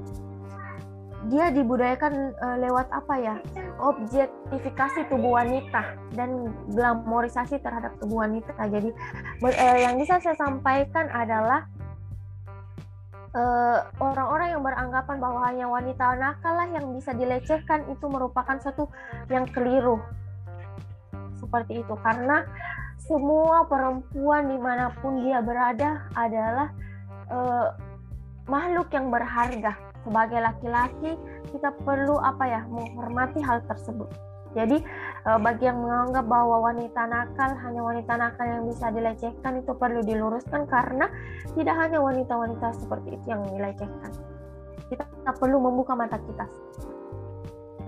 dia dibudayakan uh, lewat apa ya? Objektifikasi tubuh wanita dan glamorisasi terhadap tubuh wanita. Jadi uh, yang bisa saya sampaikan adalah eh, orang-orang uh, yang beranggapan bahwa hanya wanita nakal lah yang bisa dilecehkan itu merupakan satu yang keliru. Seperti itu. Karena semua perempuan di mana pun dia berada adalah uh, makhluk yang berharga sebagai laki-laki kita perlu apa ya menghormati hal tersebut. Jadi eh, bagi yang menganggap bahwa wanita nakal hanya wanita nakal yang bisa dilecehkan itu perlu diluruskan karena tidak hanya wanita-wanita seperti itu yang dilecehkan. Kita perlu membuka mata kita.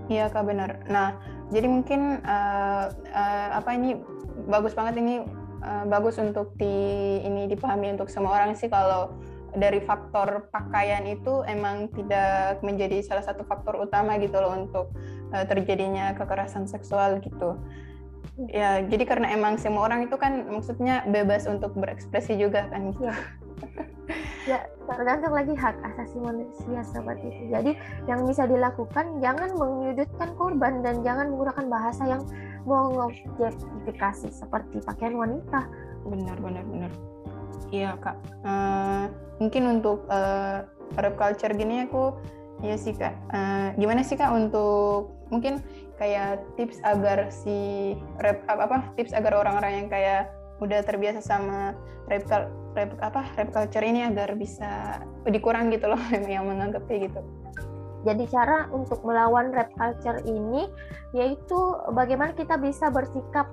Iya kak benar. Nah jadi mungkin uh, uh, apa ini bagus banget ini uh, bagus untuk di ini dipahami untuk semua orang sih kalau dari faktor pakaian itu emang tidak menjadi salah satu faktor utama gitu loh untuk uh, terjadinya kekerasan seksual gitu ya jadi karena emang semua orang itu kan maksudnya bebas untuk berekspresi juga kan gitu. ya. ya tergantung lagi hak asasi manusia seperti itu jadi yang bisa dilakukan jangan menyudutkan korban dan jangan menggunakan bahasa yang mengobjektifikasi seperti pakaian wanita benar benar benar iya kak uh, mungkin untuk uh, rap culture gini aku ya sih kak uh, gimana sih kak untuk mungkin kayak tips agar si rap apa, apa tips agar orang-orang yang kayak udah terbiasa sama rap, rap apa rap culture ini agar bisa dikurang gitu loh yang menganggap kayak gitu. Jadi cara untuk melawan rap culture ini yaitu bagaimana kita bisa bersikap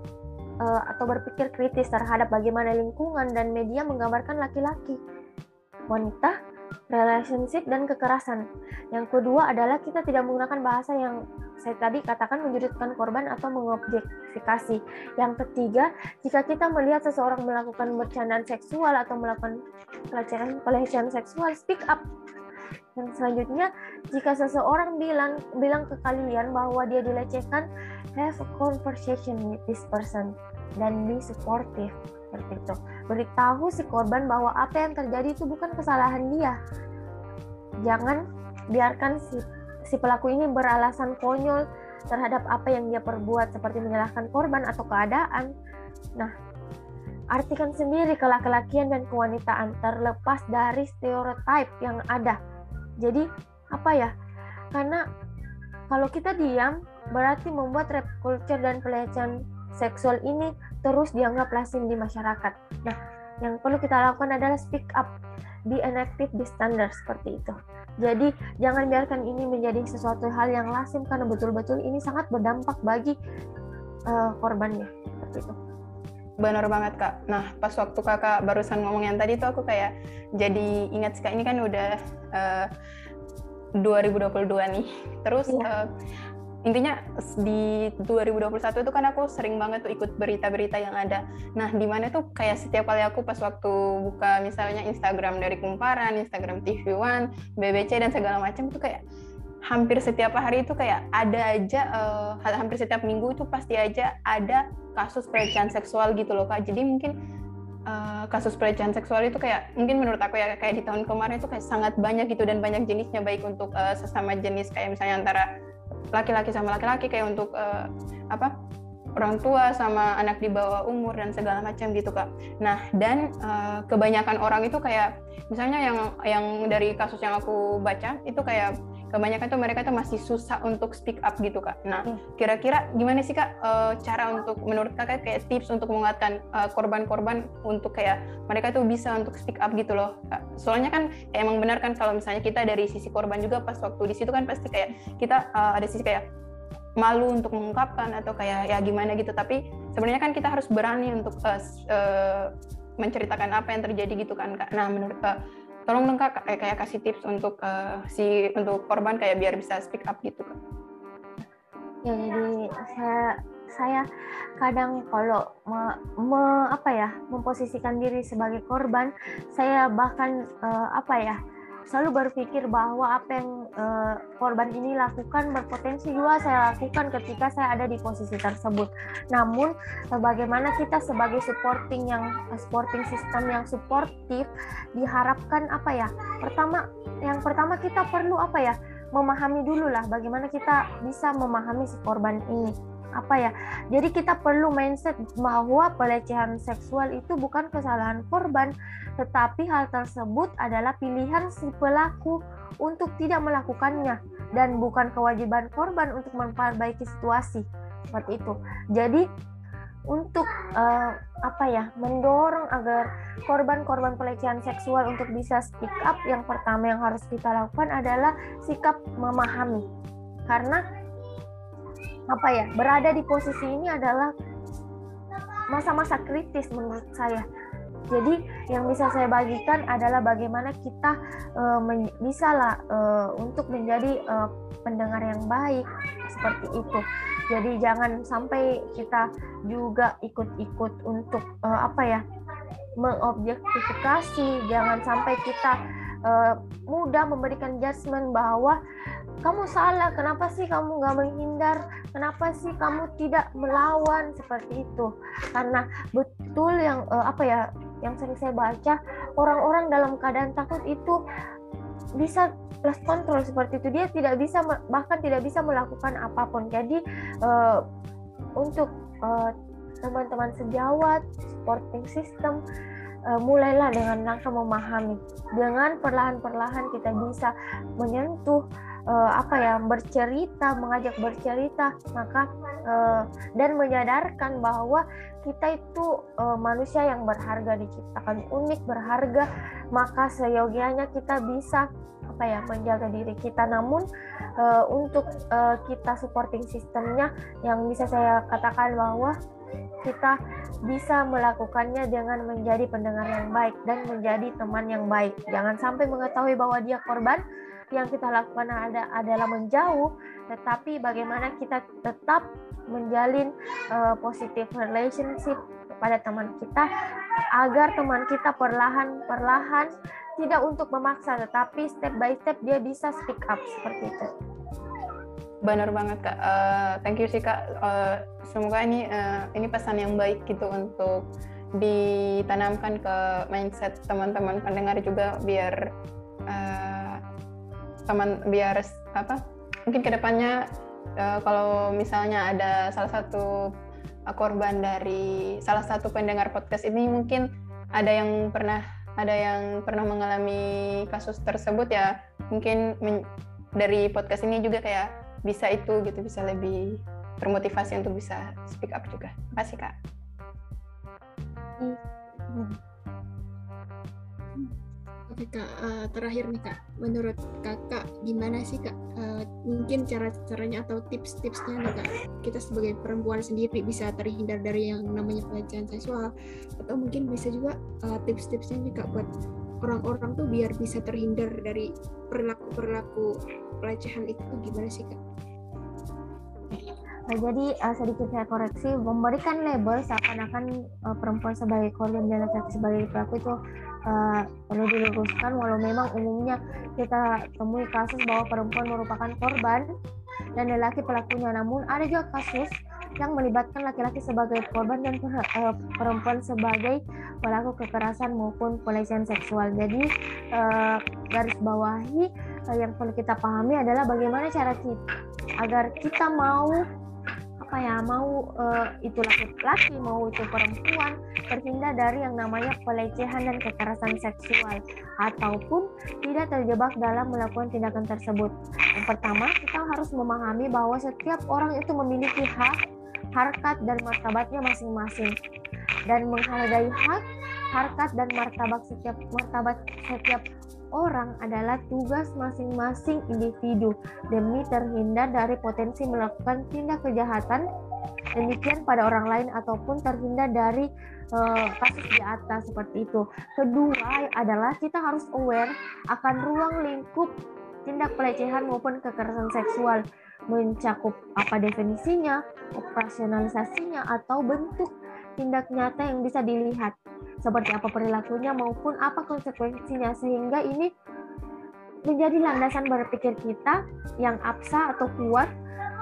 uh, atau berpikir kritis terhadap bagaimana lingkungan dan media menggambarkan laki-laki, wanita, relationship dan kekerasan. Yang kedua adalah kita tidak menggunakan bahasa yang saya tadi katakan menyudutkan korban atau mengobjektifikasi. Yang ketiga, jika kita melihat seseorang melakukan bercandaan seksual atau melakukan pelecehan pelecehan seksual, speak up. Yang selanjutnya, jika seseorang bilang bilang ke kalian bahwa dia dilecehkan, have a conversation with this person dan be supportive seperti itu. Beritahu si korban bahwa apa yang terjadi itu bukan kesalahan dia. Jangan biarkan si si pelaku ini beralasan konyol terhadap apa yang dia perbuat seperti menyalahkan korban atau keadaan. Nah, artikan sendiri kelaki-lakian dan kewanitaan terlepas dari stereotip yang ada. Jadi, apa ya? Karena kalau kita diam berarti membuat rap culture dan pelecehan seksual ini terus dianggap lazim di masyarakat. Nah, yang perlu kita lakukan adalah speak up, be an active bystander seperti itu. Jadi jangan biarkan ini menjadi sesuatu hal yang lazim karena betul-betul ini sangat berdampak bagi uh, korbannya seperti itu. Benar banget kak. Nah pas waktu kakak barusan ngomong yang tadi tuh aku kayak jadi ingat kak ini kan udah uh, eh, 2022 nih. Terus iya. uh, intinya di 2021 itu kan aku sering banget tuh ikut berita-berita yang ada. Nah, di mana tuh kayak setiap kali aku pas waktu buka misalnya Instagram dari Kumparan, Instagram TV One, BBC dan segala macam itu kayak hampir setiap hari itu kayak ada aja uh, hampir setiap minggu itu pasti aja ada kasus pelecehan seksual gitu loh Kak. Jadi mungkin uh, kasus pelecehan seksual itu kayak mungkin menurut aku ya kayak di tahun kemarin itu kayak sangat banyak gitu dan banyak jenisnya baik untuk uh, sesama jenis kayak misalnya antara laki-laki sama laki-laki kayak untuk uh, apa orang tua sama anak di bawah umur dan segala macam gitu kak. Nah dan uh, kebanyakan orang itu kayak misalnya yang yang dari kasus yang aku baca itu kayak kebanyakan tuh mereka tuh masih susah untuk speak up gitu kak. Nah iya. kira-kira gimana sih kak uh, cara untuk menurut kakak kayak tips untuk menguatkan korban-korban uh, untuk kayak mereka tuh bisa untuk speak up gitu loh. Kak. Soalnya kan kayak emang benar kan kalau misalnya kita dari sisi korban juga pas waktu di situ kan pasti kayak kita uh, ada sisi kayak malu untuk mengungkapkan atau kayak ya gimana gitu. Tapi sebenarnya kan kita harus berani untuk uh, uh, menceritakan apa yang terjadi gitu kan kak. Nah menurut uh, tolong dong kak kayak kasih tips untuk uh, si untuk korban kayak biar bisa speak up gitu kak. Ya jadi saya saya kadang kalau me, me, apa ya memposisikan diri sebagai korban, saya bahkan uh, apa ya selalu berpikir bahwa apa yang uh, korban ini lakukan berpotensi juga saya lakukan ketika saya ada di posisi tersebut. Namun uh, bagaimana kita sebagai supporting yang uh, supporting system yang suportif diharapkan apa ya? Pertama yang pertama kita perlu apa ya? memahami dulu lah bagaimana kita bisa memahami si korban ini apa ya jadi kita perlu mindset bahwa pelecehan seksual itu bukan kesalahan korban tetapi hal tersebut adalah pilihan si pelaku untuk tidak melakukannya dan bukan kewajiban korban untuk memperbaiki situasi seperti itu. Jadi untuk uh, apa ya mendorong agar korban-korban pelecehan seksual untuk bisa speak up yang pertama yang harus kita lakukan adalah sikap memahami. Karena apa ya berada di posisi ini adalah masa-masa kritis menurut saya. Jadi yang bisa saya bagikan adalah bagaimana kita uh, bisa lah uh, untuk menjadi uh, pendengar yang baik seperti itu. Jadi jangan sampai kita juga ikut-ikut untuk uh, apa ya mengobjektifikasi, jangan sampai kita uh, mudah memberikan judgement bahwa kamu salah, kenapa sih kamu nggak menghindar, kenapa sih kamu tidak melawan seperti itu? Karena betul yang uh, apa ya, yang sering saya baca, orang-orang dalam keadaan takut itu bisa plus kontrol seperti itu, dia tidak bisa bahkan tidak bisa melakukan apa pun. Jadi uh, untuk uh, teman-teman sejawat, supporting system, uh, mulailah dengan langkah memahami. Dengan perlahan-perlahan kita bisa menyentuh uh, apa ya bercerita, mengajak bercerita, maka uh, dan menyadarkan bahwa kita itu uh, manusia yang berharga diciptakan unik, berharga, maka seyogianya kita bisa apa ya menjaga diri kita. Namun uh, untuk uh, kita supporting sistemnya yang bisa saya katakan bahwa kita bisa melakukannya dengan menjadi pendengar yang baik dan menjadi teman yang baik. Jangan sampai mengetahui bahwa dia korban, yang kita lakukan ada, adalah menjauh, tetapi bagaimana kita tetap menjalin uh, positive relationship kepada teman kita agar teman kita perlahan-perlahan tidak untuk memaksa, tetapi step by step dia bisa speak up seperti itu. Benar banget kak. Uh, thank you sih kak. Uh, semoga ini uh, ini pesan yang baik gitu untuk ditanamkan ke mindset teman-teman pendengar juga biar uh, teman biar apa mungkin ke depannya uh, kalau misalnya ada salah satu korban dari salah satu pendengar podcast ini mungkin ada yang pernah ada yang pernah mengalami kasus tersebut ya mungkin dari podcast ini juga kayak bisa itu gitu bisa lebih termotivasi untuk bisa speak up juga. Terima kasih kak. Oke kak, uh, terakhir nih kak, menurut kakak gimana sih kak? Uh, mungkin cara-caranya atau tips-tipsnya nih kak, kita sebagai perempuan sendiri bisa terhindar dari yang namanya pelecehan seksual, atau mungkin bisa juga uh, tips-tipsnya nih kak buat orang-orang tuh biar bisa terhindar dari perilaku-perilaku pelecehan itu gimana sih kak? Nah, jadi uh, sedikit saya koreksi, memberikan label seakan-akan uh, perempuan sebagai korban dan laki-laki sebagai pelaku itu uh, perlu diluruskan. Walau memang umumnya kita temui kasus bahwa perempuan merupakan korban dan laki pelakunya, namun ada juga kasus yang melibatkan laki-laki sebagai korban dan uh, perempuan sebagai pelaku kekerasan maupun pelecehan seksual. Jadi uh, garis bawahi yang perlu kita pahami adalah bagaimana cara kita agar kita mau apa ya mau uh, itu laki-laki mau itu perempuan terhindar dari yang namanya pelecehan dan kekerasan seksual ataupun tidak terjebak dalam melakukan tindakan tersebut. Yang pertama, kita harus memahami bahwa setiap orang itu memiliki hak, harkat dan martabatnya masing-masing dan menghargai hak, harkat dan martabat setiap martabat setiap orang adalah tugas masing-masing individu demi terhindar dari potensi melakukan tindak kejahatan demikian pada orang lain ataupun terhindar dari uh, kasus di atas seperti itu. Kedua adalah kita harus aware akan ruang lingkup tindak pelecehan maupun kekerasan seksual mencakup apa definisinya, operasionalisasinya atau bentuk tindak nyata yang bisa dilihat. Seperti apa perilakunya maupun apa konsekuensinya. Sehingga ini menjadi landasan berpikir kita yang absa atau kuat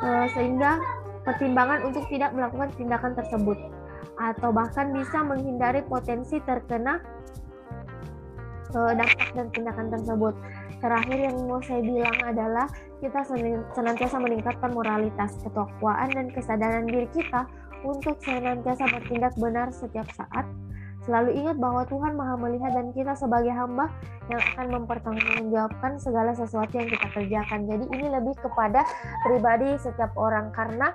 eh, sehingga pertimbangan untuk tidak melakukan tindakan tersebut. Atau bahkan bisa menghindari potensi terkena eh, dampak dan tindakan tersebut. Terakhir yang mau saya bilang adalah kita senantiasa meningkatkan moralitas, ketakwaan dan kesadaran diri kita untuk senantiasa bertindak benar setiap saat Selalu ingat bahwa Tuhan Maha Melihat dan kita sebagai hamba yang akan mempertanggungjawabkan segala sesuatu yang kita kerjakan. Jadi ini lebih kepada pribadi setiap orang karena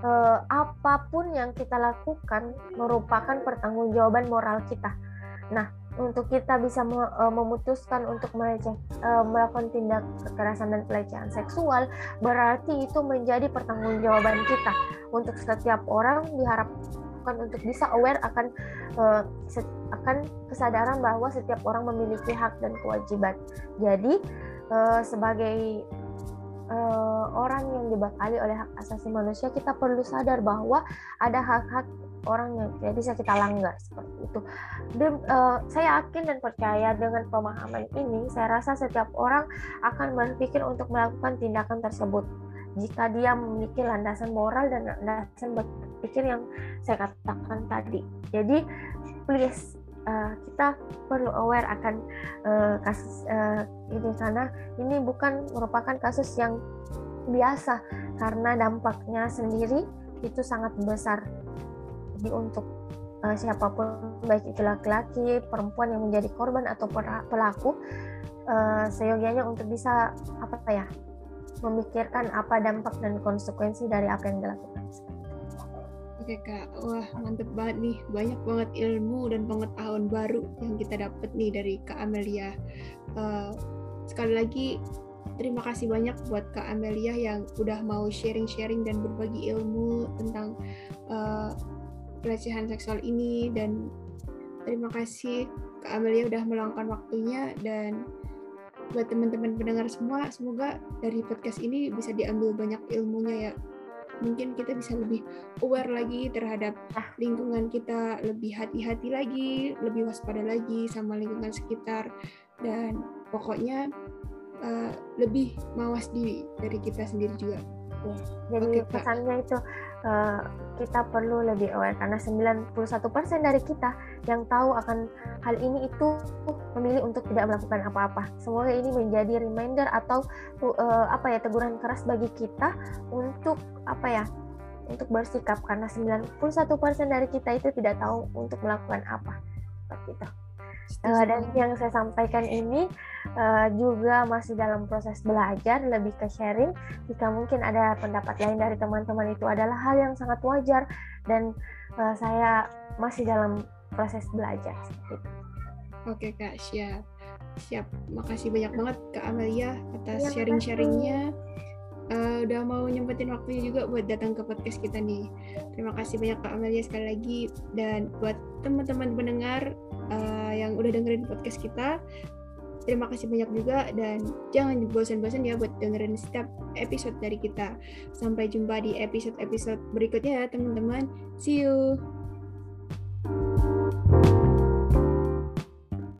eh, apa pun yang kita lakukan merupakan pertanggungjawaban moral kita. Nah, untuk kita bisa eh, memutuskan untuk meleceh, eh, melakukan tindak kekerasan dan pelecehan seksual, berarti itu menjadi pertanggungjawaban kita. Untuk setiap orang diharap untuk bisa aware akan uh, akan kesadaran bahwa setiap orang memiliki hak dan kewajiban. Jadi sebagai orang yang dibekali oleh hak asasi manusia, kita perlu sadar bahwa ada hak-hak orang yang tidak bisa kita langgar seperti itu. Uh, saya yakin dan percaya dengan pemahaman ini, saya rasa setiap orang akan berpikir untuk melakukan tindakan tersebut jika dia memiliki landasan moral dan landasan berpikir yang saya katakan tadi. Jadi, please uh, kita perlu aware akan uh, kasus uh, ini karena ini bukan merupakan kasus yang biasa karena dampaknya sendiri itu sangat besar jadi untuk uh, siapa pun baik itu laki-laki perempuan yang menjadi korban atau pelaku uh, seyogianya untuk bisa apa ya memikirkan apa dampak dan konsekuensi dari apa yang dilakukan. Oke kak, wah mantep banget nih, banyak banget ilmu dan pengetahuan baru yang kita dapat nih dari kak Amelia. Uh, sekali lagi terima kasih banyak buat kak Amelia yang udah mau sharing-sharing dan berbagi ilmu tentang uh, pelecehan seksual ini dan terima kasih Kak Amelia udah meluangkan waktunya dan buat teman-teman pendengar semua semoga dari podcast ini bisa diambil banyak ilmunya ya. Mungkin kita bisa lebih aware lagi terhadap lingkungan kita lebih hati-hati lagi lebih waspada lagi sama lingkungan sekitar. Dan pokoknya uh, lebih mawas diri dari kita sendiri juga. Ya, jadi okay, pesannya itu uh, kita perlu lebih aware karena 91% dari kita yang tahu akan hal ini itu memilih untuk tidak melakukan apa-apa. Semoga ini menjadi reminder atau uh, apa ya teguran keras bagi kita untuk apa ya untuk bersikap karena 91% dari kita itu tidak tahu untuk melakukan apa. Seperti itu. Uh, dan yang saya sampaikan ini uh, juga masih dalam proses belajar, lebih ke sharing. Jika mungkin ada pendapat lain dari teman-teman itu adalah hal yang sangat wajar dan uh, saya masih dalam proses belajar. Oke kak, siap. Siap. Makasih banyak banget Kak Amelia atas ya, sharing-sharingnya uh, udah mau nyempetin waktunya juga buat datang ke podcast kita nih. Terima kasih banyak Kak Amelia sekali lagi dan buat teman-teman pendengar uh, yang udah dengerin podcast kita. Terima kasih banyak juga dan jangan bosan-bosan ya buat dengerin setiap episode dari kita. Sampai jumpa di episode-episode berikutnya ya teman-teman. See you.